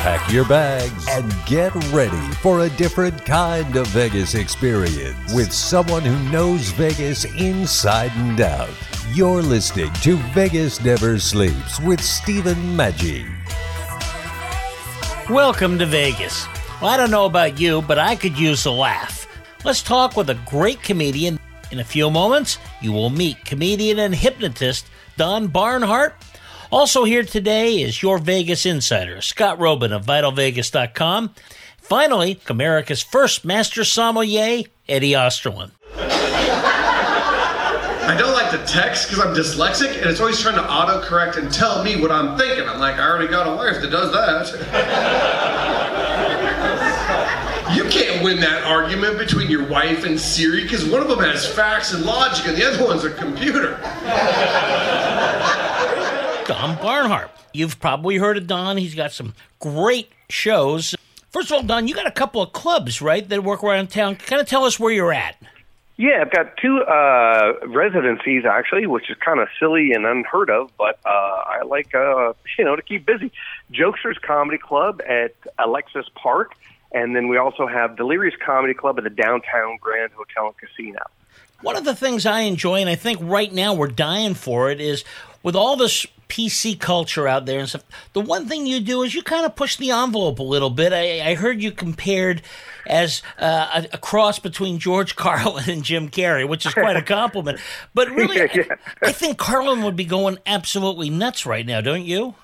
Pack your bags and get ready for a different kind of Vegas experience with someone who knows Vegas inside and out. You're listening to Vegas Never Sleeps with Stephen Maggi. Welcome to Vegas. Well, I don't know about you, but I could use a laugh. Let's talk with a great comedian. In a few moments, you will meet comedian and hypnotist Don Barnhart. Also here today is your Vegas insider, Scott Roeben of VitalVegas.com. Finally, America's first master sommelier, Eddie Osterland. I don't like to text because I'm dyslexic and it's always trying to autocorrect and tell me what I'm thinking. I'm like, I already got a wife that does that. you can't win that argument between your wife and Siri because one of them has facts and logic and the other one's a computer. Don Barnhart. You've probably heard of Don. He's got some great shows. First of all, Don, you got a couple of clubs, right, that work around town. Kind of tell us where you're at. Yeah, I've got two uh, residencies actually, which is kind of silly and unheard of, but uh, I like uh, you know to keep busy. Jokesters Comedy Club at Alexis Park, and then we also have Delirious Comedy Club at the Downtown Grand Hotel and Casino. One of the things I enjoy, and I think right now we're dying for it, is with all this PC culture out there and stuff. The one thing you do is you kind of push the envelope a little bit. I, I heard you compared as uh, a, a, cross between George Carlin and Jim Carrey, which is quite a compliment. But really, yeah. I, I think Carlin would be going absolutely nuts right now, don't you?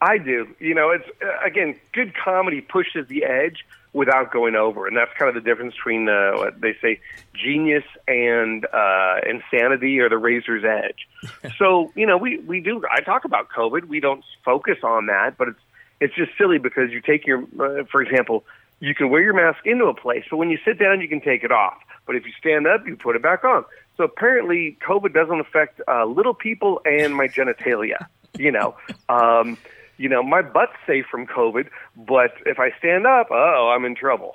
I do. You know, it's uh, again, good comedy pushes the edge without going over, and that's kind of the difference between uh, what they say genius and uh, insanity, or the razor's edge. so you know, we we do. I talk about COVID. We don't focus on that, but it's it's just silly because you take your, uh, for example, you can wear your mask into a place, but when you sit down, you can take it off. But if you stand up, you put it back on. So apparently, COVID doesn't affect uh, little people and my genitalia. You know. Um, you know, my butt's safe from COVID, but if I stand up, oh, I'm in trouble.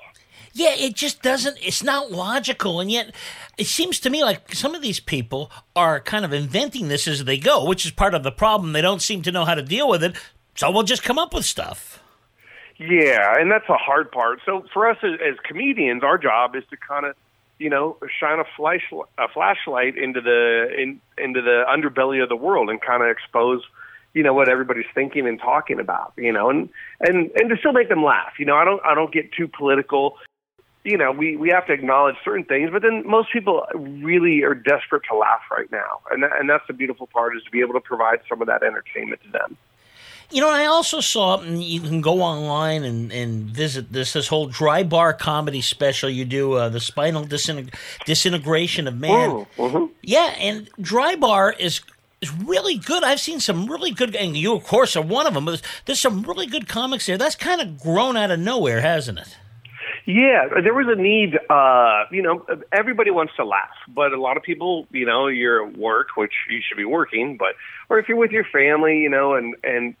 Yeah, it just doesn't, it's not logical. And yet, it seems to me like some of these people are kind of inventing this as they go, which is part of the problem. They don't seem to know how to deal with it. So we'll just come up with stuff. Yeah, and that's a hard part. So for us as, as comedians, our job is to kind of, you know, shine a flash a flashlight into the in, into the underbelly of the world and kind of expose you know what everybody's thinking and talking about you know and and and to still make them laugh you know i don't i don't get too political you know we we have to acknowledge certain things but then most people really are desperate to laugh right now and that, and that's the beautiful part is to be able to provide some of that entertainment to them you know, I also saw, and you can go online and, and visit this this whole dry bar comedy special you do, uh, the spinal disintegration disintegration of man. mm-hmm. Yeah, and dry bar is is really good. I've seen some really good, and you, of course, are one of them. But there's, there's some really good comics there. That's kind of grown out of nowhere, hasn't it? Yeah, there was a need. Uh, you know, everybody wants to laugh, but a lot of people, you know, you're at work, which you should be working, but or if you're with your family, you know, and and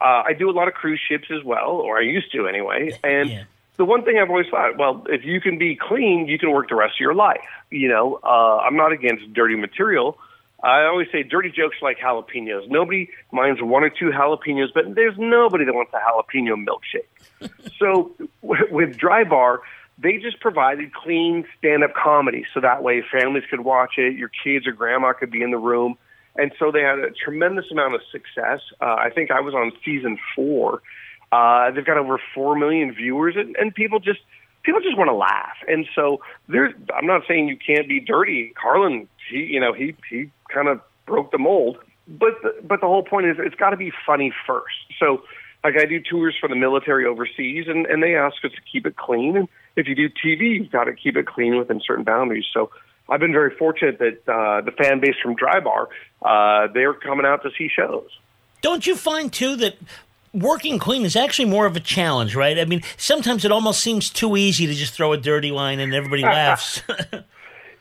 uh, I do a lot of cruise ships as well, or I used to anyway, and. Yeah. The one thing I've always thought, well, if you can be clean, you can work the rest of your life. You know, uh, I'm not against dirty material, I always say dirty jokes like jalapenos. Nobody minds one or two jalapenos, but there's nobody that wants a jalapeno milkshake. so w- with Dry Bar, they just provided clean stand-up comedy, so that way families could watch it, your kids or grandma could be in the room, and so they had a tremendous amount of success. Uh, I think I was on season four. Uh, they've got over four million viewers, and, and people just people just want to laugh. And so there's, I'm not saying you can't be dirty. Carlin, he, you know, he, he kind of broke the mold, but, the, but the whole point is it's got to be funny first. So like I do tours for the military overseas and, and they ask us to keep it clean. And if you do TV, you've got to keep it clean within certain boundaries. So I've been very fortunate that, uh, the fan base from Dry Bar, uh, they're coming out to see shows. Don't you find too that working clean is actually more of a challenge, right? I mean, sometimes it almost seems too easy to just throw a dirty line and everybody laughs.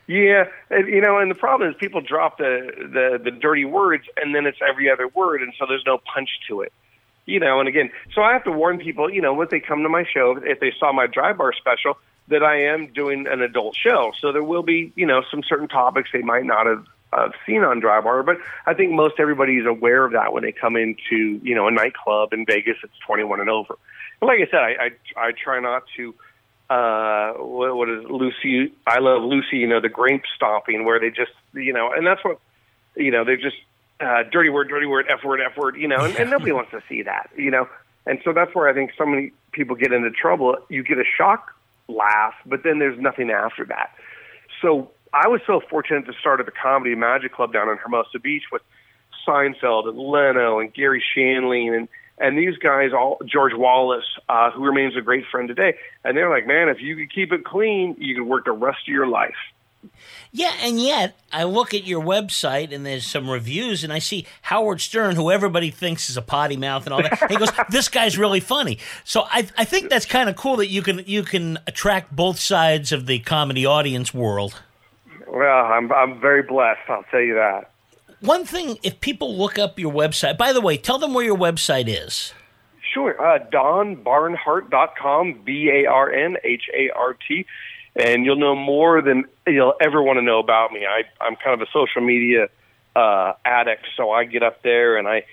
Yeah, you know, and the problem is people drop the, the the dirty words, and then it's every other word, and so there's no punch to it. You know, and again, so I have to warn people. You know, when they come to my show, if they saw my dry bar special, that I am doing an adult show, so there will be, you know, some certain topics they might not have uh, seen on dry bar, but I think most everybody is aware of that when they come into, you know, a nightclub in Vegas. It's 21 and over. And like I said, I I, I try not to uh what, what is Lucy I love Lucy, you know, the grape stomping where they just you know, and that's what you know, they're just uh dirty word, dirty word, F word, F word, you know, and, and nobody wants to see that, you know. And so that's where I think so many people get into trouble. You get a shock laugh, but then there's nothing after that. So I was so fortunate to start at the Comedy Magic Club down in Hermosa Beach with Seinfeld and Leno and Garry Shandling and and these guys, all George Wallace, uh, who remains a great friend today, and they're like, man, if you could keep it clean, you could work the rest of your life. Yeah, and yet I look at your website and there's some reviews, and I see Howard Stern, who everybody thinks is a potty mouth and all that. he goes, "This guy's really funny." So I, I think that's kind of cool that you can you can attract both sides of the comedy audience world. Well, I'm I'm very blessed. I'll tell you that. One thing, if people look up your website, by the way, tell them where your website is. Sure. Uh, DonBarnhart.com, B A R N H A R T. And you'll know more than you'll ever want to know about me. I, I'm kind of a social media uh, addict, so I get up there and I,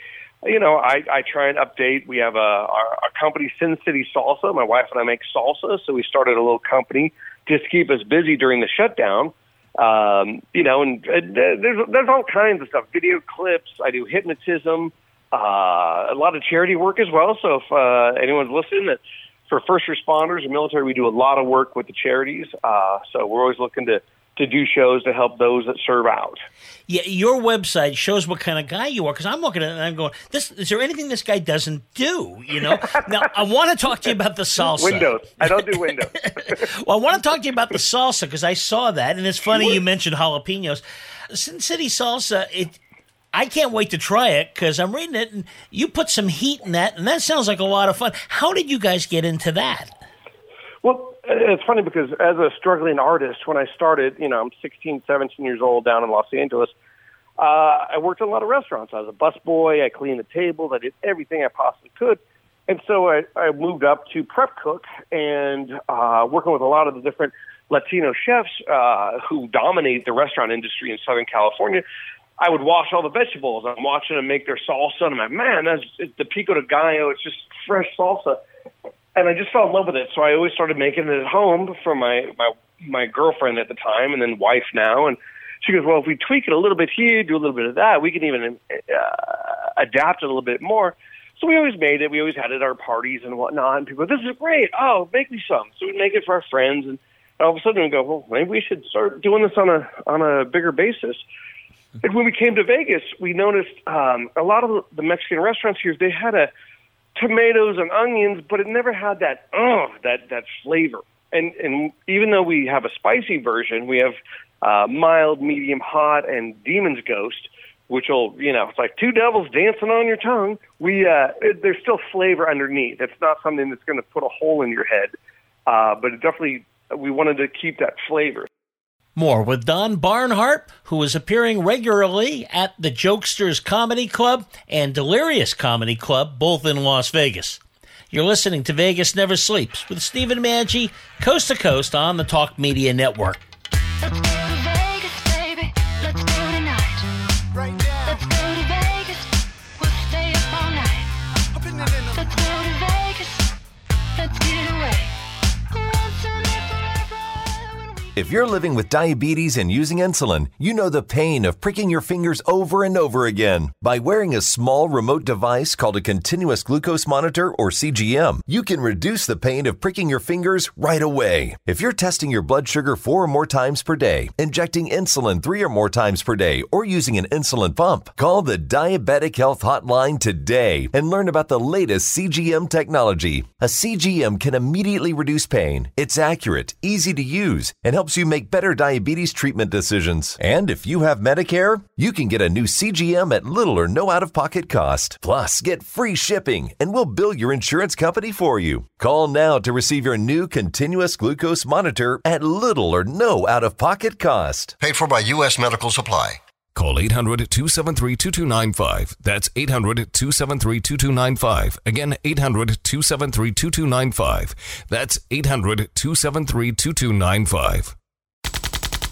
you know, I, I try and update. We have a our, our company, Sin City Salsa. My wife and I make salsa, so we started a little company just to keep us busy during the shutdown. Um, you know, and, and uh, there's there's all kinds of stuff. Video clips. I do hypnotism. Uh, a lot of charity work as well. So if uh, anyone's listening, that for first responders and military, we do a lot of work with the charities. Uh, so we're always looking to to do shows to help those that serve out. Yeah, your website shows what kind of guy you are because I'm looking at it and I'm going, "This is there anything this guy doesn't do?" You know. now I want to talk to you about the salsa. Windows. I don't do Windows. well, I want to talk to you about the salsa because I saw that, and it's funny you mentioned jalapenos. Sin City salsa. It. I can't wait to try it because I'm reading it, and you put some heat in that, and that sounds like a lot of fun. How did you guys get into that? Well, it's funny because as a struggling artist, when I started, you know, I'm 16, 17 years old down in Los Angeles. Uh, I worked in a lot of restaurants. I was a busboy. I cleaned the tables. I did everything I possibly could. And so I, I moved up to prep cook and uh, working with a lot of the different Latino chefs uh, who dominate the restaurant industry in Southern California. I would wash all the vegetables. I'm watching them make their salsa, and I'm like, man, that's it's the pico de gallo. It's just fresh salsa and I just fell in love with it. So I always started making it at home for my my my girlfriend at the time, and then wife now. And she goes, "Well, if we tweak it a little bit here, do a little bit of that, we can even uh, adapt it a little bit more." So we always made it. We always had it at our parties and whatnot. And people, this is great. Oh, make me some. So we'd make it for our friends, and all of a sudden we go, well, maybe we should start doing this on a on a bigger basis. And when we came to Vegas, we noticed um, a lot of the Mexican restaurants here they had a tomatoes and onions, but it never had that oh that that flavor. And and even though we have a spicy version, we have uh, mild, medium, hot, and Demon's Ghost, which will you know it's like two devils dancing on your tongue. We uh, it, there's still flavor underneath. It's not something that's going to put a hole in your head, uh, but it definitely we wanted to keep that flavor. More with Don Barnhart, who is appearing regularly at the Jokesters Comedy Club and Delirious Comedy Club, both in Las Vegas. You're listening to Vegas Never Sleeps with Stephen Maggi, coast to coast on the Talk Media Network. If you're living with diabetes and using insulin, you know the pain of pricking your fingers over and over again. By wearing a small remote device called a continuous glucose monitor or CGM, you can reduce the pain of pricking your fingers right away. If you're testing your blood sugar four or more times per day, injecting insulin three or more times per day, or using an insulin pump, call the Diabetic Health Hotline today and learn about the latest CGM technology. A CGM can immediately reduce pain. It's accurate, easy to use, and helps helps you make better diabetes treatment decisions. And if you have Medicare, you can get a new CGM at little or no out of pocket cost. Plus, get free shipping and we'll bill your insurance company for you. Call now to receive your new continuous glucose monitor at little or no out of pocket cost. Paid for by U.S. Medical Supply. Call 800 273 2295. That's 800 273 2295. Again, 800 273 2295. That's 800 273 2295.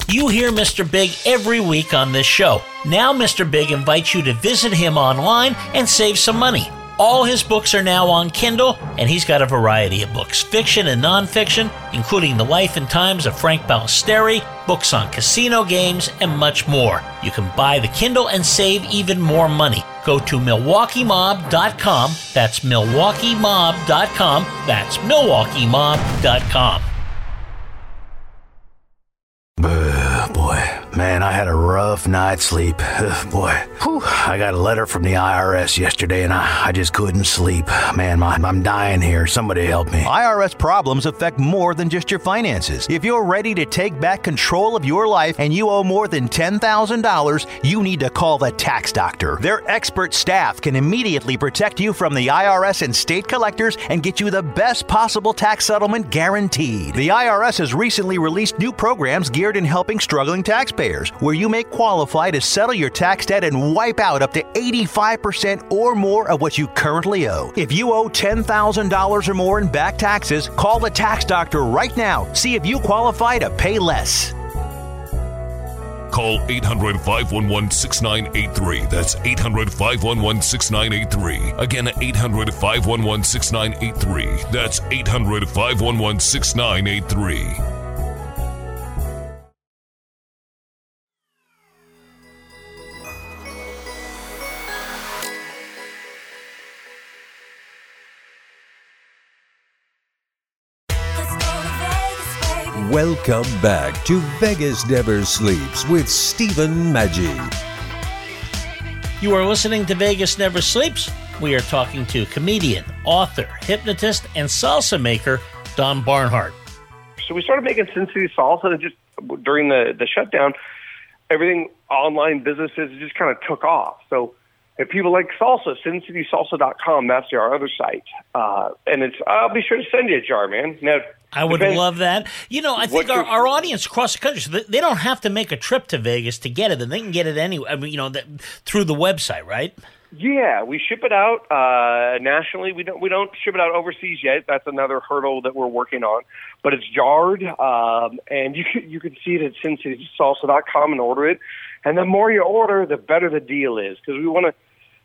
You hear Mr. Big every week on this show. Now, Mr. Big invites you to visit him online and save some money. All his books are now on Kindle, and he's got a variety of books fiction and nonfiction, including The Life and Times of Frank Balistrieri, books on casino games, and much more. You can buy the Kindle and save even more money. Go to MilwaukeeMob.com. That's MilwaukeeMob.com. That's MilwaukeeMob.com. boy, man, I had a rough night's sleep. Ugh, boy, Whew. I got a letter from the IRS yesterday and I, I just couldn't sleep. Man, my, I'm dying here. Somebody help me. IRS problems affect more than just your finances. If you're ready to take back control of your life and you owe more than $10,000, you need to call the tax doctor. Their expert staff can immediately protect you from the IRS and state collectors and get you the best possible tax settlement guaranteed. The IRS has recently released new programs geared in helping struggling taxpayers, where you may qualify to settle your tax debt and wipe out up to 85% or more of what you currently owe. If you owe $10,000 or more in back taxes, call the tax doctor right now. See if you qualify to pay less. Call 800 511 6983. That's 800 511 6983. Again, 800 511 6983. That's 800 511 6983. Welcome back to Vegas Never Sleeps with Stephen Maggi. You are listening to Vegas Never Sleeps. We are talking to comedian, author, hypnotist, and salsa maker Don Barnhart. So we started making Sin City salsa, and just during the the shutdown, everything online businesses just kind of took off. So if people like salsa, SinCitySalsa.com. That's our other site, uh, and it's. I'll be sure to send you a jar, man. Now I would depends- love that. You know, I think our, our audience across the country, they, don't have to make a trip to Vegas to get it, and they can get it anyway. I mean, you know, that, through the website, right? Yeah, we ship it out uh, nationally. We don't we don't ship it out overseas yet. That's another hurdle that we're working on. But it's jarred, um, and you can, you can see it at SinCitySalsa.com and order it. And the more you order, the better the deal is because we want to.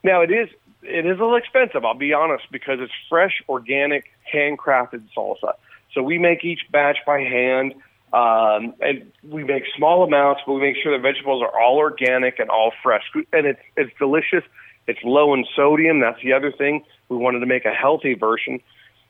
Now it is it is a little expensive. I'll be honest because it's fresh, organic, handcrafted salsa. So we make each batch by hand. Um, and we make small amounts, but we make sure the vegetables are all organic and all fresh. And it's it's delicious. It's low in sodium. That's the other thing. We wanted to make a healthy version.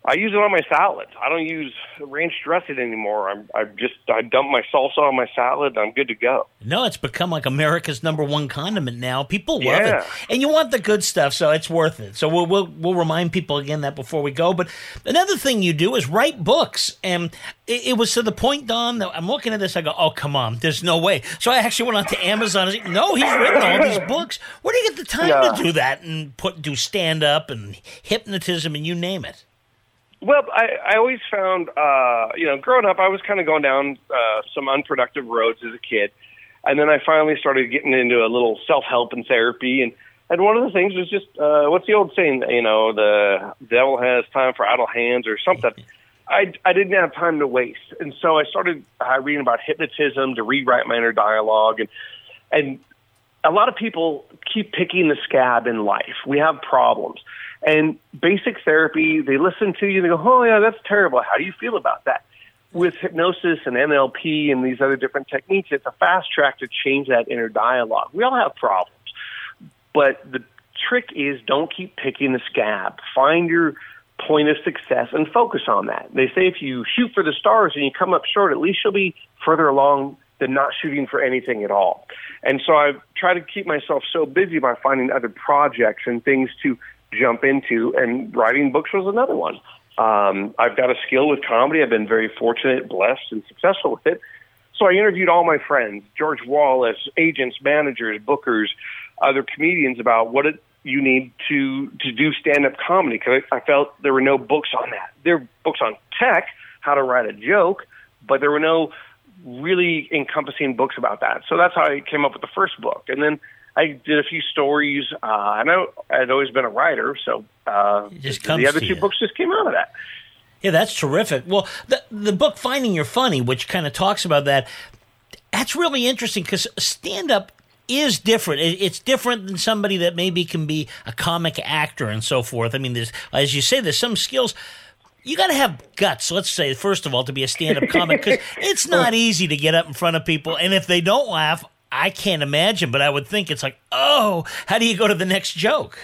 I use it on my salads. I don't use ranch dressing anymore. I'm I just I dump my salsa on my salad. and I'm good to go. No, it's become like America's number one condiment now. People love Yeah. it, and you want the good stuff, so it's worth it. So we'll, we'll we'll remind people again that before we go. But another thing you do is write books, and it, it was to the point, Don, that I'm looking at this. I go, "Oh, come on, there's no way." So I actually went on to Amazon. and said, No, he's written all these books. Where do you get the time Yeah. to do that and put do stand up and hypnotism and you name it? Well, I, I always found, uh, you know, growing up, I was kind of going down uh, some unproductive roads as a kid, and then I finally started getting into a little self help and therapy, and and one of the things was just uh, what's the old saying? You know, the devil has time for idle hands or something. I I didn't have time to waste, and so I started uh, reading about hypnotism to rewrite my inner dialogue, and and a lot of people keep picking the scab in life. We have problems. And basic therapy, they listen to you and they go, oh, yeah, that's terrible. How do you feel about that? With hypnosis and NLP and these other different techniques, it's a fast track to change that inner dialogue. We all have problems. But the trick is don't keep picking the scab. Find your point of success and focus on that. They say if you shoot for the stars and you come up short, at least you'll be further along than not shooting for anything at all. And so I've tried to keep myself so busy by finding other projects and things to jump into, and writing books was another one. Um, I've got a skill with comedy. I've been very fortunate, blessed, and successful with it. So I interviewed all my friends, George Wallace, agents, managers, bookers, other comedians about what it, you need to to do stand up comedy because I felt there were no books on that. There are books on tech, how to write a joke, but there were no really encompassing books about that. So that's how I came up with the first book, and then I did a few stories. Uh, I know I'd always been a writer, so uh, the other two you. books just came out of that. Yeah, that's terrific. Well, the the book Finding Your Funny, which kind of talks about that, that's really interesting because stand up is different. It, it's different than somebody that maybe can be a comic actor and so forth. I mean, there's as you say, there's some skills. You got to have guts. Let's say first of all to be a stand-up comic because it's not easy to get up in front of people, and if they don't laugh, I can't imagine. But I would think it's like, oh, how do you go to the next joke?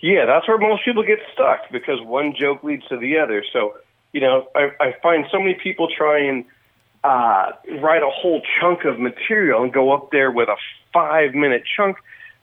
Yeah, that's where most people get stuck because one joke leads to the other. So, you know, I, I find so many people try and uh, write a whole chunk of material and go up there with a five minute chunk.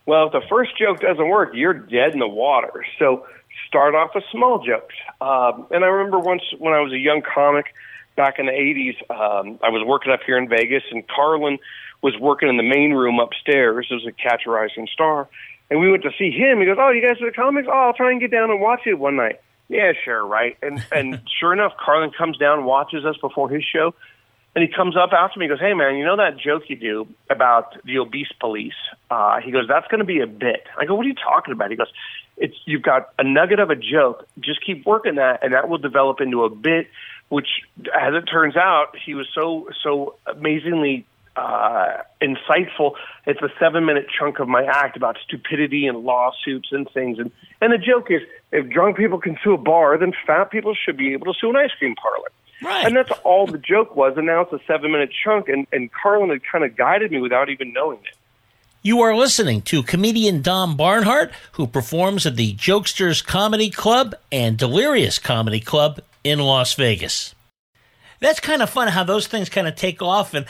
Well, if the first joke doesn't work, you're dead in the water. So start off with small jokes. Um, and I remember once when I was a young comic back in the 80s, um, I was working up here in Vegas, and Carlin was working in the main room upstairs. It was a Catch a Rising Star. And we went to see him. He goes, "Oh, you guys are the comics? Oh, I'll try and get down and watch it one night." Yeah, sure, right. And and sure enough, Carlin comes down, watches us before his show, and he comes up after me. He goes, "Hey, man, you know that joke you do about the obese police?" Uh, he goes, "That's going to be a bit." I go, "What are you talking about?" He goes, "It's you've got a nugget of a joke. Just keep working that, and that will develop into a bit." Which, as it turns out, he was so so amazingly uh, insightful. It's a seven minute chunk of my act about stupidity and lawsuits and things. And, and the joke is if drunk people can sue a bar, then fat people should be able to sue an ice cream parlor. Right. And that's all the joke was. And now it's a seven minute chunk. And, and Carlin had kind of guided me without even knowing it. You are listening to comedian Don Barnhart, who performs at the Jokesters Comedy Club and Delirious Comedy Club in Las Vegas. That's kind of fun how those things kind of take off. And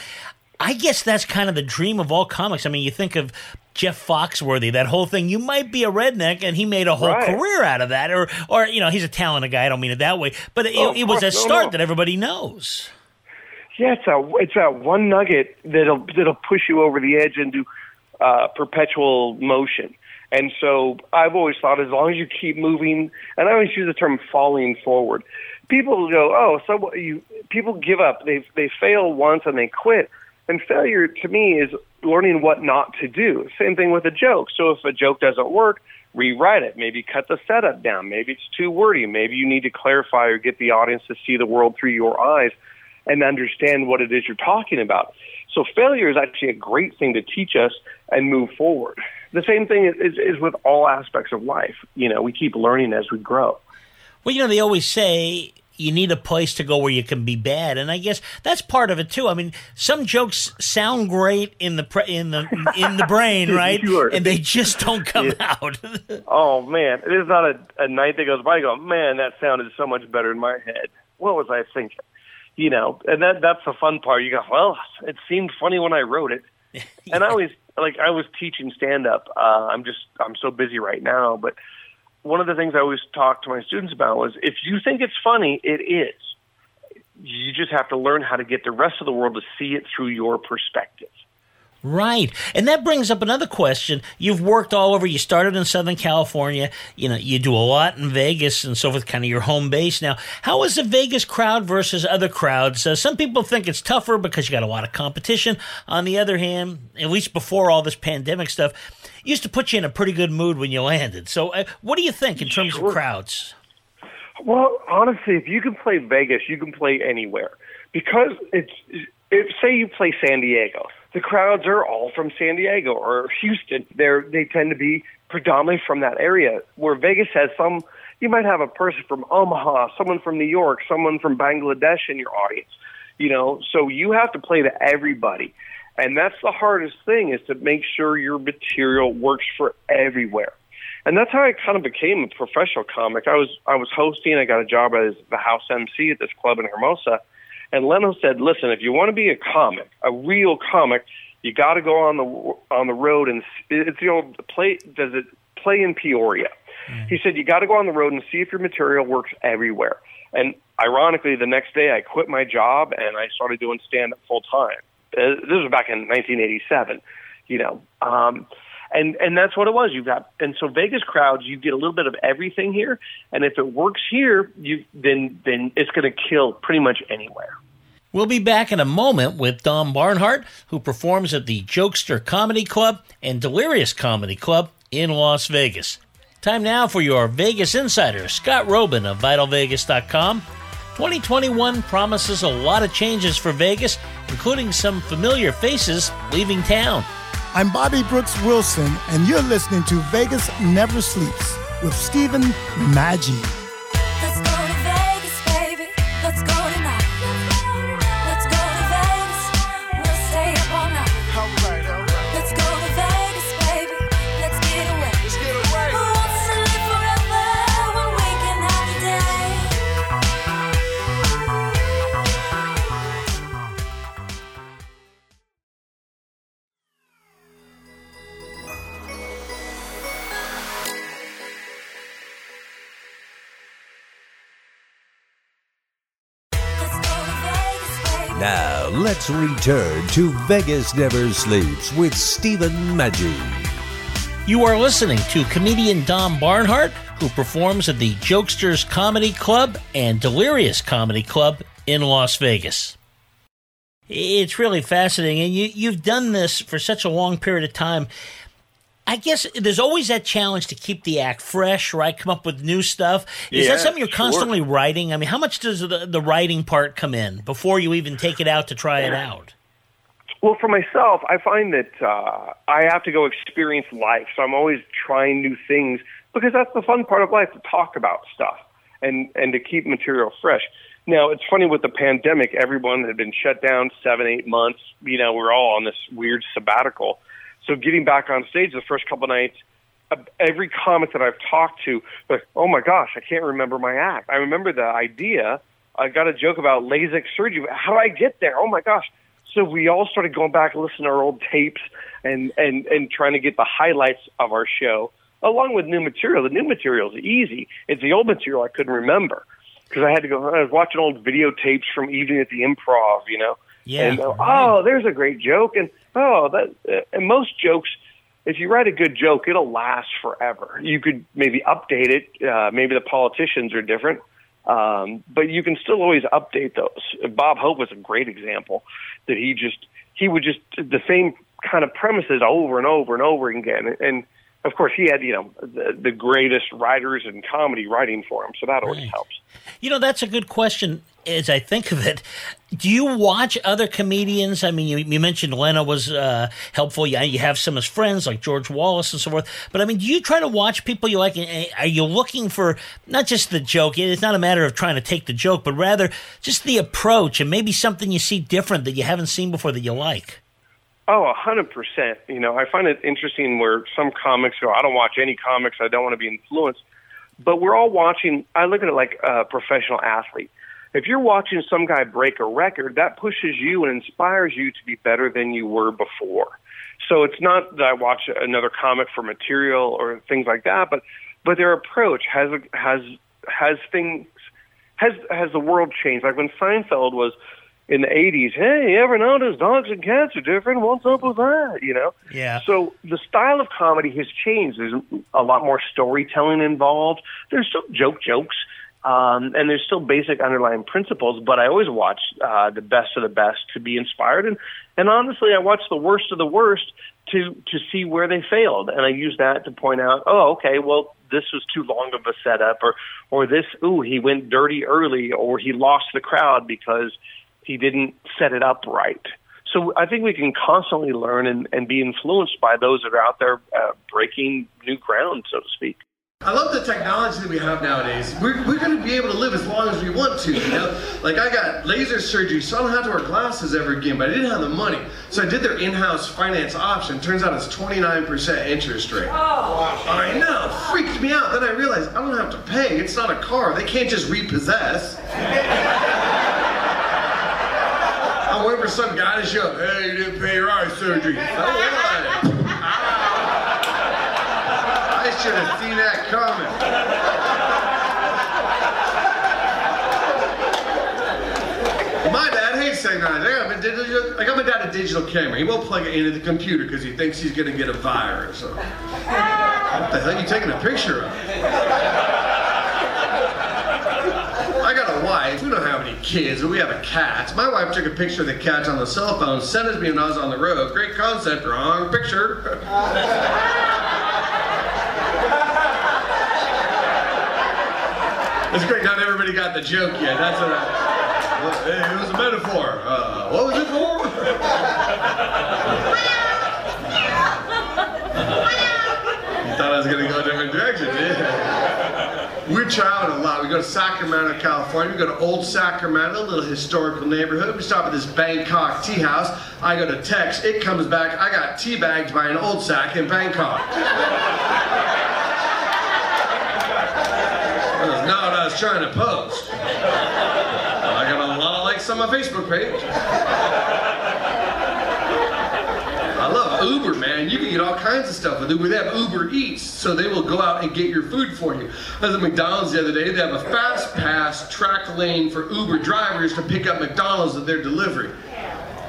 I guess that's kind of the dream of all comics. I mean, you think of Jeff Foxworthy, that whole thing. You might be a redneck, and he made a whole Right. career out of that. Or, or you know, he's a talented guy. I don't mean it that way. But it, Oh, it was a course. No, start no. that everybody knows. Yeah, it's that it's that one nugget that'll that'll push you over the edge into uh, perpetual motion. And so I've always thought as long as you keep moving, and I always use the term falling forward. People go, oh, so you people give up. They they fail once and they quit. And failure to me is learning what not to do. Same thing with a joke. So if a joke doesn't work, rewrite it. Maybe cut the setup down. Maybe it's too wordy. Maybe you need to clarify or get the audience to see the world through your eyes and understand what it is you're talking about. So failure is actually a great thing to teach us and move forward. The same thing is, is, with all aspects of life. You know, we keep learning as we grow. Well, you know, they always say you need a place to go where you can be bad, and I guess that's part of it too. I mean, some jokes sound great in the pre- in the in the brain, right? Sure. And they just don't come out. Oh man, it is not a, a night that goes by. I go, man, that sounded so much better in my head. What was I thinking? You know, and that that's the fun part. You go, well, it seemed funny when I wrote it, and I always like I was teaching stand up. Uh, I'm just I'm so busy right now, but one of the things I always talk to my students about was if you think it's funny, it is. You just have to learn how to get the rest of the world to see it through your perspective. Right. And that brings up another question. You've worked all over. You started in Southern California. You know, you do a lot in Vegas and so forth, kind of your home base. Now, how is the Vegas crowd versus other crowds? Uh, some people think it's tougher because you got a lot of competition. On the other hand, at least before all this pandemic stuff, it used to put you in a pretty good mood when you landed. So, uh, what do you think in terms of crowds? Well, honestly, if you can play Vegas, you can play anywhere because it's. If say you play San Diego, the crowds are all from San Diego or Houston. They're they tend to be predominantly from that area. Where Vegas has some, you might have a person from Omaha, someone from New York, someone from Bangladesh in your audience. You know, so you have to play to everybody, and that's the hardest thing is to make sure your material works for everywhere and that's how I kind of became a professional comic. I was I was hosting. I got a job as the house MC at this club in Hermosa, and Leno said, "Listen, if you want to be a comic, a real comic, you got to go on the on the road and it's the old play. Does it play in Peoria?" He said, "You got to go on the road and see if your material works everywhere." And ironically, the next day I quit my job and I started doing stand up full time. Uh, this was back in 1987, you know. Um, and and that's what it was. You've got and so Vegas crowds, you get a little bit of everything here, and if it works here, you then then it's going to kill pretty much anywhere. We'll be back in a moment with Don Barnhart, who performs at the Jokester Comedy Club and Delirious Comedy Club in Las Vegas. Time now for your Vegas insider, Scott Roeben of VitalVegas.com. 2021 promises a lot of changes for Vegas, including some familiar faces leaving town. I'm Bobby Brooks Wilson, and you're listening to Vegas Never Sleeps with Stephen Maggi. Let's return to Vegas Never Sleeps with Stephen Maggi. You are listening to comedian Don Barnhart, who performs at the Jokesters Comedy Club and Delirious Comedy Club in Las Vegas. It's really fascinating, and you, you've done this for such a long period of time. I guess there's always that challenge to keep the act fresh, right? Come up with new stuff. Is Yeah, that something you're sure. constantly writing? I mean, how much does the, the writing part come in before you even take it out to try it out? Well, for myself, I find that uh, I have to go experience life, so I'm always trying new things because that's the fun part of life to talk about stuff and and to keep material fresh. Now, it's funny with the pandemic, everyone had been shut down seven, eight months. You know, we're all on this weird sabbatical. So getting back on stage the first couple nights, uh, every comic that I've talked to, like, oh my gosh, I can't remember my act. I remember the idea. I got a joke about LASIK surgery. How do I get there? Oh my gosh. So we all started going back and listening to our old tapes and, and, and trying to get the highlights of our show along with new material. The new material is easy. It's the old material I couldn't remember because I had to go. I was watching old videotapes from Evening at the Improv, you know. Yeah. And uh, oh, there's a great joke, and oh, that. Uh, and most jokes, if you write a good joke, it'll last forever. You could maybe update it. Uh, maybe the politicians are different, um, but you can still always update those. Bob Hope was a great example that he just he would just the same kind of premises over and over and over again, and of course he had you know the, the greatest writers and comedy writing for him, so that always helps. You know, that's a good question as I think of it. Do you watch other comedians? I mean, you, you mentioned Leno was uh, helpful. You, you have some as friends like George Wallace and so forth. But I mean, do you try to watch people you like? and- Are you looking for not just the joke? It's not a matter of trying to take the joke, but rather just the approach and maybe something you see different that you haven't seen before that you like. Oh, a hundred percent. You know, I find it interesting where some comics go, I don't watch any comics. I don't want to be influenced. But we're all watching. I look at it like a professional athlete. If you're watching some guy break a record, that pushes you and inspires you to be better than you were before. So it's not that I watch another comic for material or things like that, but but their approach has has has things has has the world changed. Like when Seinfeld was in the '80s, hey, you ever notice dogs and cats are different? What's up with that? You know. Yeah. So the style of comedy has changed. There's a lot more storytelling involved. There's still joke jokes, um, and there's still basic underlying principles. But I always watch uh, the best of the best to be inspired, and and honestly, I watch the worst of the worst to to see where they failed, and I use that to point out, oh, okay, well. This was too long of a setup, or, or this, ooh, he went dirty early, or he lost the crowd because he didn't set it up right. So I think we can constantly learn and, and be influenced by those that are out there uh, breaking new ground, so to speak. I love the technology that we have nowadays. We're, we're going to be able to live as long as we want to, you know? Like, I got laser surgery, so I don't have to wear glasses ever again, but I didn't have the money. So I did their in-house finance option. Turns out it's 29% interest rate. Oh, I know, freaked me out. Then I realized I don't have to pay. It's not a car. They can't just repossess. over, some guy to show up, hey, you didn't pay your eye surgery. So ah. I should have seen that coming. My dad hates technology. I got, I got my dad a digital camera. He won't plug it into the computer because he thinks he's going to get a virus. So. What the hell are you taking a picture of? Kids, but we have a cat. My wife took a picture of the cat on the cell phone, sent it to me when I was on the road. Great concept, wrong picture. It's great. Not everybody got the joke yet. That's what I, it was a metaphor. Uh, what was it for? you thought I was going to go a different direction, didn't you? We're traveling a lot. We go to Sacramento, California. We go to Old Sacramento, a little historical neighborhood. We stop at this Bangkok tea house. I go to text. It comes back. I got tea teabagged by an old sack in Bangkok. That's not what I was trying to post. I got a lot of likes on my Facebook page. I love Uber, man. You get all kinds of stuff with Uber. They have Uber Eats, so they will go out and get your food for you. I was at McDonald's the other day. They have a fast pass track lane for Uber drivers to pick up McDonald's at their delivery.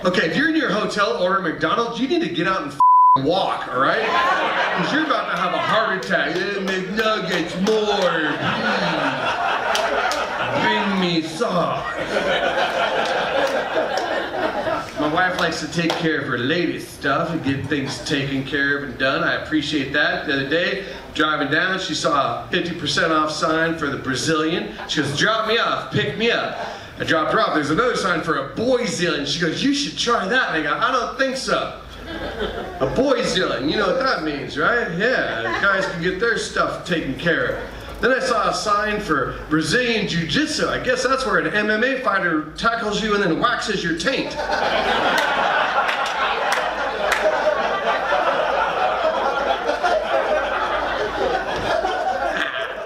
Okay, if you're in your hotel ordering McDonald's, you need to get out and walk, all right? Because you're about to have a heart attack. McNuggets, more, please. Bring me sauce. Wife likes to take care of her lady stuff and get things taken care of and done. I appreciate that. The other day, driving down, she saw a 50% off sign for the Brazilian. She goes, drop me off, pick me up. I dropped her off. There's another sign for a Boyzillion. She goes, you should try that. And I go, I don't think so. A Boyzillion, you know what that means, right? Yeah, guys can get their stuff taken care of. Then I saw a sign for Brazilian Jiu Jitsu. I guess that's where an MMA fighter tackles you and then waxes your taint.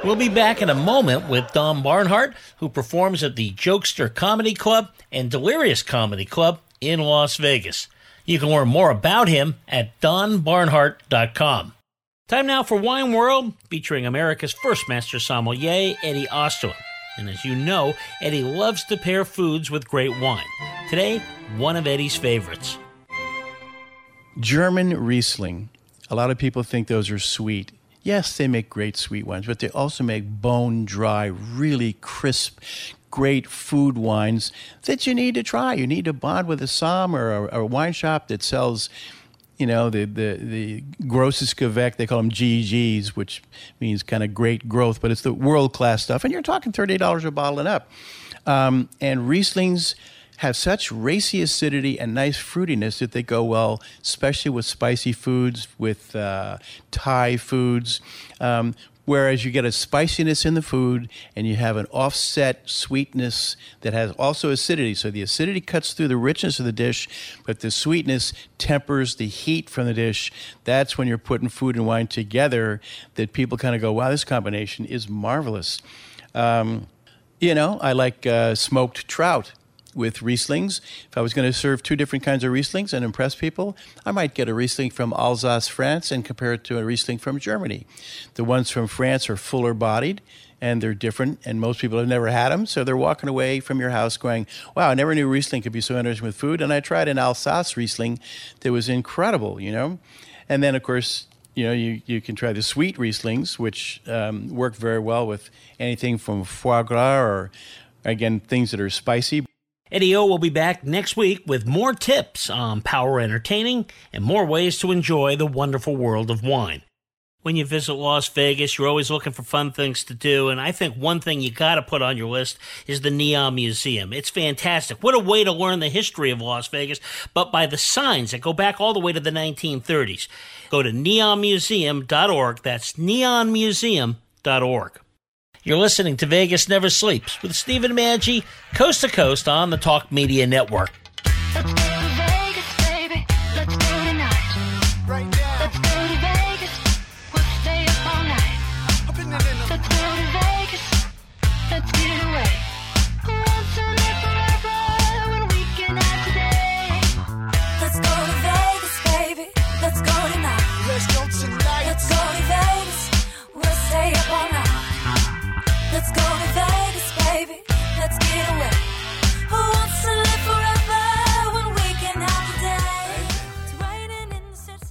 We'll be back in a moment with Don Barnhart, who performs at the Jokester Comedy Club and Delirious Comedy Club in Las Vegas. You can learn more about him at donbarnhart.com. Time now for Wine World, featuring America's first master sommelier, Eddie Osterland. And as you know, Eddie loves to pair foods with great wine. Today, one of Eddie's favorites. German Riesling. A lot of people think those are sweet. Yes, they make great sweet wines, but they also make bone dry, really crisp, great food wines that you need to try. You need to bond with a som or a, a wine shop that sells, you know, the the the grosses Gewächs. They call them GGs, which means kind of great growth, but it's the world class stuff. And you're talking thirty dollars a bottle and up. Um, and Rieslings have such racy acidity and nice fruitiness that they go well, especially with spicy foods, with uh, Thai foods. Um, whereas you get a spiciness in the food and you have an offset sweetness that has also acidity. So the acidity cuts through the richness of the dish, but the sweetness tempers the heat from the dish. That's when you're putting food and wine together that people kind of go, wow, this combination is marvelous. Um, you know, I like uh, smoked trout with Rieslings. If I was going to serve two different kinds of Rieslings and impress people, I might get a Riesling from Alsace, France, and compare it to a Riesling from Germany. The ones from France are fuller bodied and they're different, and most people have never had them, so they're walking away from your house going, Wow, I never knew Riesling could be so interesting with food. And I tried an Alsace Riesling that was incredible, you know? And then, of course, you know, you, you can try the sweet Rieslings, which um, work very well with anything from foie gras or, again, things that are spicy. Eddie O will be back next week with more tips on power entertaining and more ways to enjoy the wonderful world of wine. When you visit Las Vegas, you're always looking for fun things to do, and I think one thing you got to put on your list is the Neon Museum. It's fantastic. What a way to learn the history of Las Vegas, but by the signs that go back all the way to the 1930s. Go to neonmuseum.org. That's neonmuseum.org. You're listening to Vegas Never Sleeps with Stephen Maggi, coast to coast on the Talk Media Network.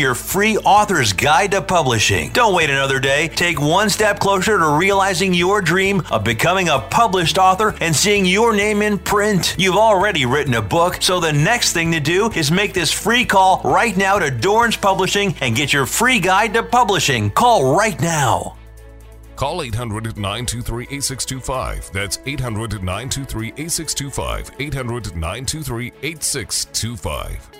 your free author's guide to publishing. Don't wait another day. Take one step closer to realizing your dream of becoming a published author and seeing your name in print. You've already written a book, so the next thing to do is make this free call right now to Dorrance Publishing and get your free guide to publishing. Call right now. Call 800 923 8625. That's 800 923 8625. 800 923 8625.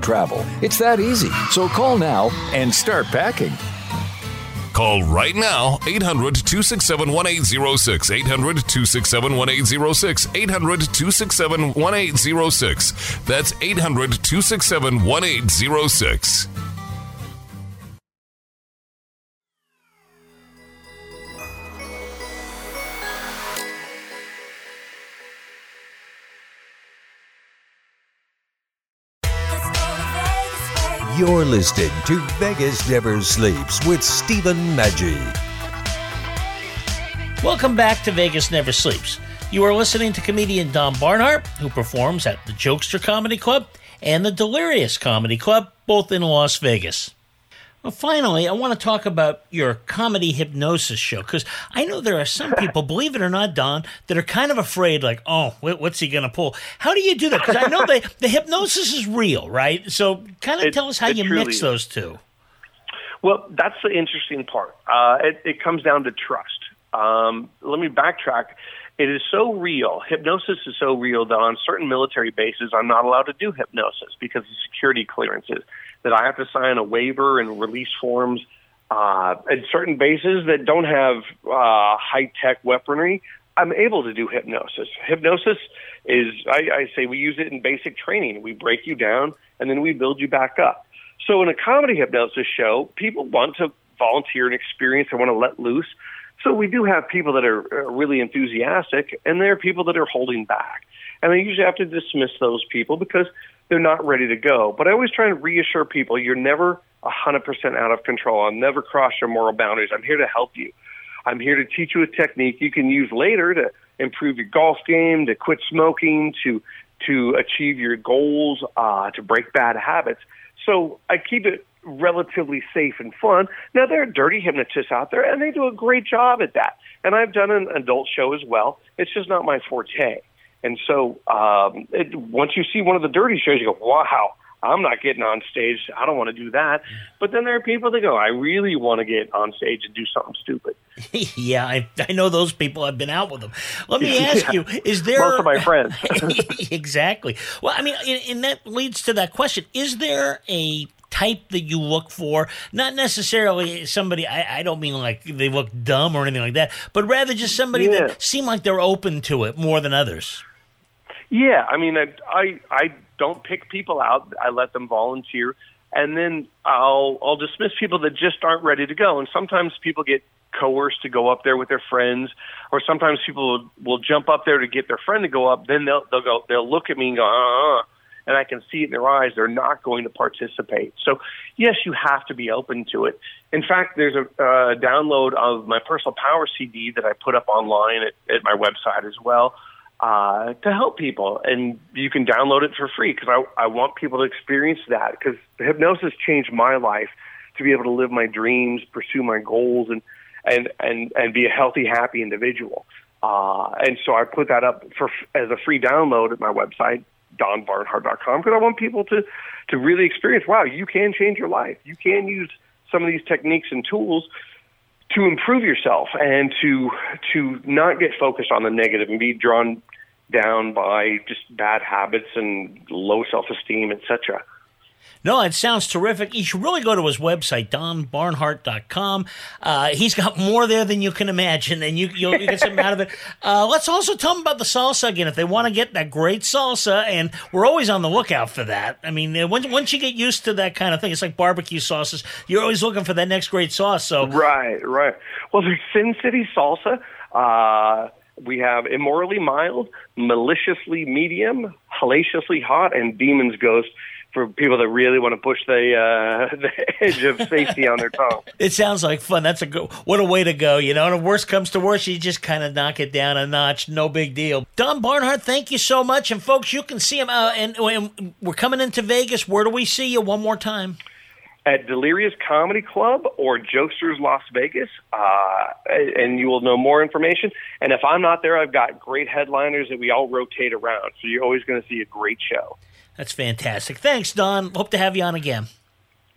travel. It's that easy. So call now and start packing. Call right now 800 267 1806. 800 267 1806. 800 267 1806. That's 800 267 1806. You're listening to Vegas Never Sleeps with Stephen Maggi. Welcome back to Vegas Never Sleeps. You are listening to comedian Don Barnhart, who performs at the Jokester Comedy Club and the Delirious Comedy Club, both in Las Vegas. Well, finally, I want to talk about your comedy hypnosis show because I know there are some people, believe it or not, Don, that are kind of afraid, like, oh, what's he going to pull? How do you do that? Because I know the, the hypnosis is real, right? So, kind of It- tell us how you mix is. those two. Well, that's the interesting part. Uh, it, it comes down to trust. Um, let me backtrack. It is so real. Hypnosis is so real that on certain military bases, I'm not allowed to do hypnosis because of security clearances. That I have to sign a waiver and release forms. Uh, at certain bases that don't have uh, high tech weaponry, I'm able to do hypnosis. Hypnosis is, I, I say, we use it in basic training. We break you down and then we build you back up. So in a comedy hypnosis show, people want to volunteer and experience They want to let loose. So we do have people that are uh, really enthusiastic, and there are people that are holding back. And I usually have to dismiss those people because they're not ready to go. But I always try and reassure people you're never 100% out of control. I'll never cross your moral boundaries. I'm here to help you. I'm here to teach you a technique you can use later to improve your golf game, to quit smoking, to to achieve your goals, uh, to break bad habits. So I keep it relatively safe and fun. Now there are dirty hypnotists out there, and they do a great job at that. And I've done an adult show as well. It's just not my forte. And so um, it, once you see one of the dirty shows, you go, "Wow, I'm not getting on stage. I don't want to do that." But then there are people that go, "I really want to get on stage and do something stupid." yeah, I, I know those people. I've been out with them. Let me ask Yeah. you: Is there Most of my friends. exactly? Well, I mean, and, and that leads to that question: Is there a type that you look for? Not necessarily somebody. I, I don't mean like they look dumb or anything like that, but rather just somebody Yeah. that seem like they're open to it more than others. Yeah, I mean, I, I I don't pick people out. I let them volunteer, and then I'll I'll dismiss people that just aren't ready to go. And sometimes people get coerced to go up there with their friends, or sometimes people will, will jump up there to get their friend to go up. Then they'll they'll go they'll look at me and go, uh, and I can see it in their eyes they're not going to participate. So yes, you have to be open to it. In fact, there's a uh, download of my personal power CD that I put up online at, at my website as well uh, to help people. And you can download it for free because I, I want people to experience that because hypnosis changed my life to be able to live my dreams, pursue my goals, and and and and be a healthy, happy individual. Uh, and so I put that up for as a free download at my website, donbarnhart.com, because I want people to to really experience. Wow, you can change your life. You can use some of these techniques and tools to improve yourself and to to not get focused on the negative and be drawn down by just bad habits and low self esteem, etc. No, it sounds terrific. You should really go to his website, donbarnhart.com. Uh, he's got more there than you can imagine, and you, you'll get something out of it. Uh, let's also tell them about the salsa again. If they want to get that great salsa, and we're always on the lookout for that. I mean, uh, once, once you get used to that kind of thing, it's like barbecue sauces. You're always looking for that next great sauce. So Right, right. Well, there's Sin City salsa. Uh, we have immorally mild, maliciously medium, hellaciously hot, and demons ghost for people that really want to push the uh, the edge of safety on their tongue. It sounds like fun. That's a good. What a way to go. You know, and if worst comes to worst, you just kind of knock it down a notch. No big deal. Don Barnhart, thank you so much. And folks, you can see him. Uh, and, and we're coming into Vegas. Where do we see you? One more time. At Delirious Comedy Club or Jokesters Las Vegas, uh, and you will know more information. And if I'm not there, I've got great headliners that we all rotate around, so you're always going to see a great show. That's fantastic. Thanks, Don. Hope to have you on again.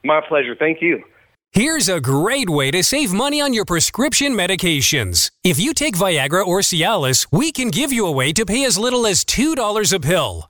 My pleasure. Thank you. Here's a great way to save money on your prescription medications. If you take Viagra or Cialis, we can give you a way to pay as little as $2 a pill.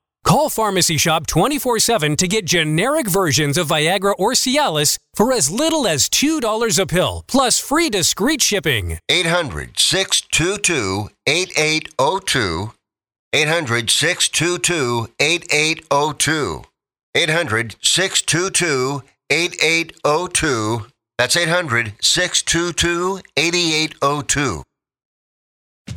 Call Pharmacy Shop 24 7 to get generic versions of Viagra or Cialis for as little as $2 a pill, plus free discreet shipping. 800 622 8802. 800 622 8802. 800 622 8802. That's 800 622 8802.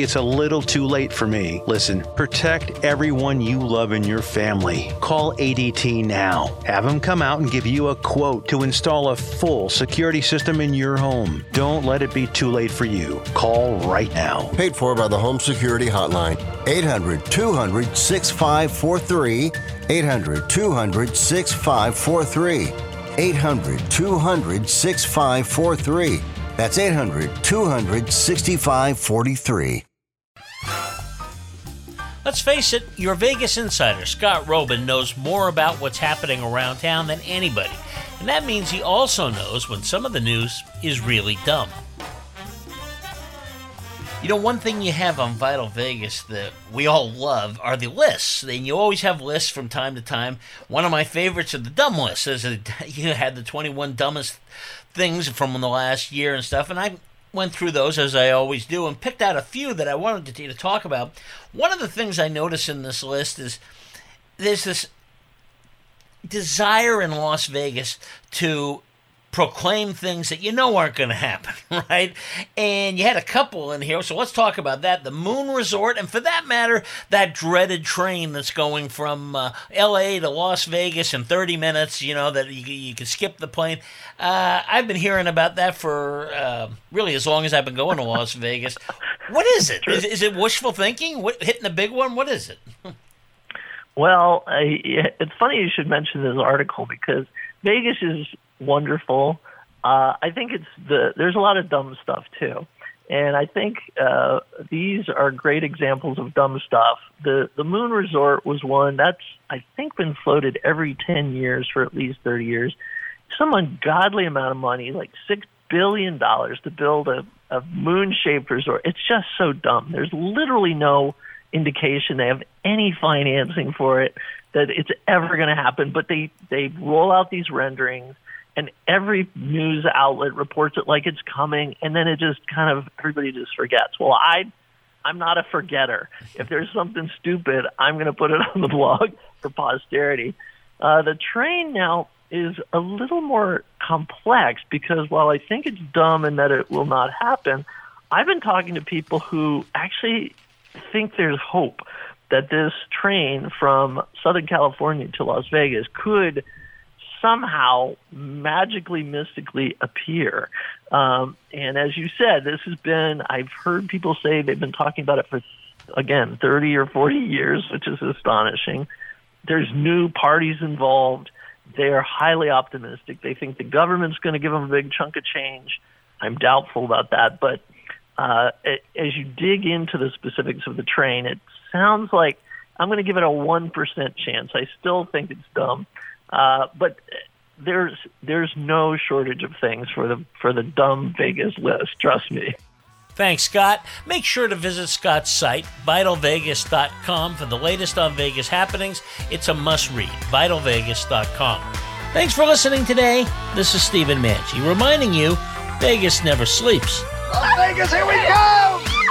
it's a little too late for me. Listen, protect everyone you love in your family. Call ADT now. Have them come out and give you a quote to install a full security system in your home. Don't let it be too late for you. Call right now. Paid for by the Home Security Hotline. 800 200 6543. 800 200 6543. 800 200 6543. That's 800 200 6543. Let's face it, your Vegas insider, Scott Robin, knows more about what's happening around town than anybody. And that means he also knows when some of the news is really dumb. You know, one thing you have on Vital Vegas that we all love are the lists. And you always have lists from time to time. One of my favorites are the dumb lists. There's a, you had the 21 dumbest things from the last year and stuff. And I went through those as I always do and picked out a few that I wanted to, to talk about. One of the things I notice in this list is there's this desire in Las Vegas to proclaim things that you know aren't going to happen, right? And you had a couple in here, so let's talk about that. The Moon Resort, and for that matter, that dreaded train that's going from uh, L.A. to Las Vegas in 30 minutes. You know that you, you can skip the plane. Uh, I've been hearing about that for uh, really as long as I've been going to Las Vegas. What is it? Is, is it wishful thinking? What, hitting the big one? What is it? Well, it's funny you should mention this article because Vegas is wonderful. Uh, I think it's the there's a lot of dumb stuff too, and I think uh, these are great examples of dumb stuff. The the Moon Resort was one that's I think been floated every ten years for at least thirty years. Some ungodly amount of money, like six billion dollars to build a, a moon-shaped resort. It's just so dumb. There's literally no indication they have any financing for it that it's ever going to happen. But they they roll out these renderings, and every news outlet reports it like it's coming, and then it just kind of everybody just forgets. Well, I I'm not a forgetter. If there's something stupid, I'm going to put it on the blog for posterity. Uh, the train now is a little more complex because while I think it's dumb and that it will not happen, I've been talking to people who actually think there's hope that this train from Southern California to Las Vegas could somehow magically, mystically appear. Um, and as you said, this has been, I've heard people say they've been talking about it for, again, 30 or 40 years, which is astonishing. There's new parties involved. They are highly optimistic. They think the government's going to give them a big chunk of change. I'm doubtful about that. But uh, it, as you dig into the specifics of the train, it sounds like I'm going to give it a 1% chance. I still think it's dumb. Uh, but there's there's no shortage of things for the for the dumb Vegas list. Trust me. Thanks, Scott. Make sure to visit Scott's site, vitalvegas.com, for the latest on Vegas happenings. It's a must read, vitalvegas.com. Thanks for listening today. This is Stephen Manchi reminding you Vegas never sleeps. Las Vegas, here we go!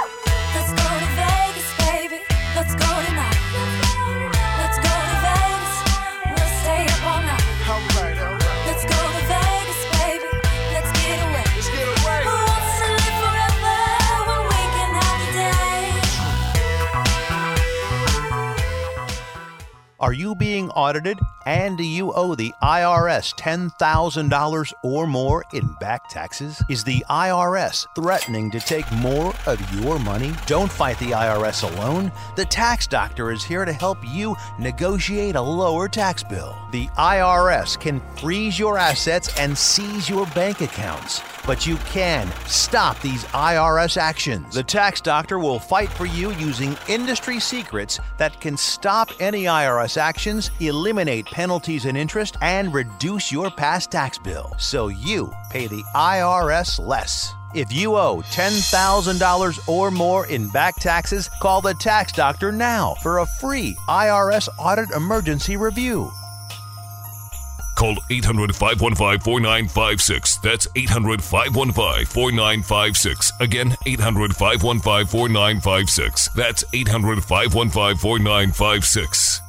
Are you being audited and do you owe the IRS $10,000 or more in back taxes? Is the IRS threatening to take more of your money? Don't fight the IRS alone. The Tax Doctor is here to help you negotiate a lower tax bill. The IRS can freeze your assets and seize your bank accounts. But you can stop these IRS actions. The Tax Doctor will fight for you using industry secrets that can stop any IRS actions, eliminate penalties and interest, and reduce your past tax bill so you pay the IRS less. If you owe $10,000 or more in back taxes, call the Tax Doctor now for a free IRS audit emergency review. Call 800 515 4956. That's 800 515 4956. Again, 800 515 4956. That's 800 515 4956.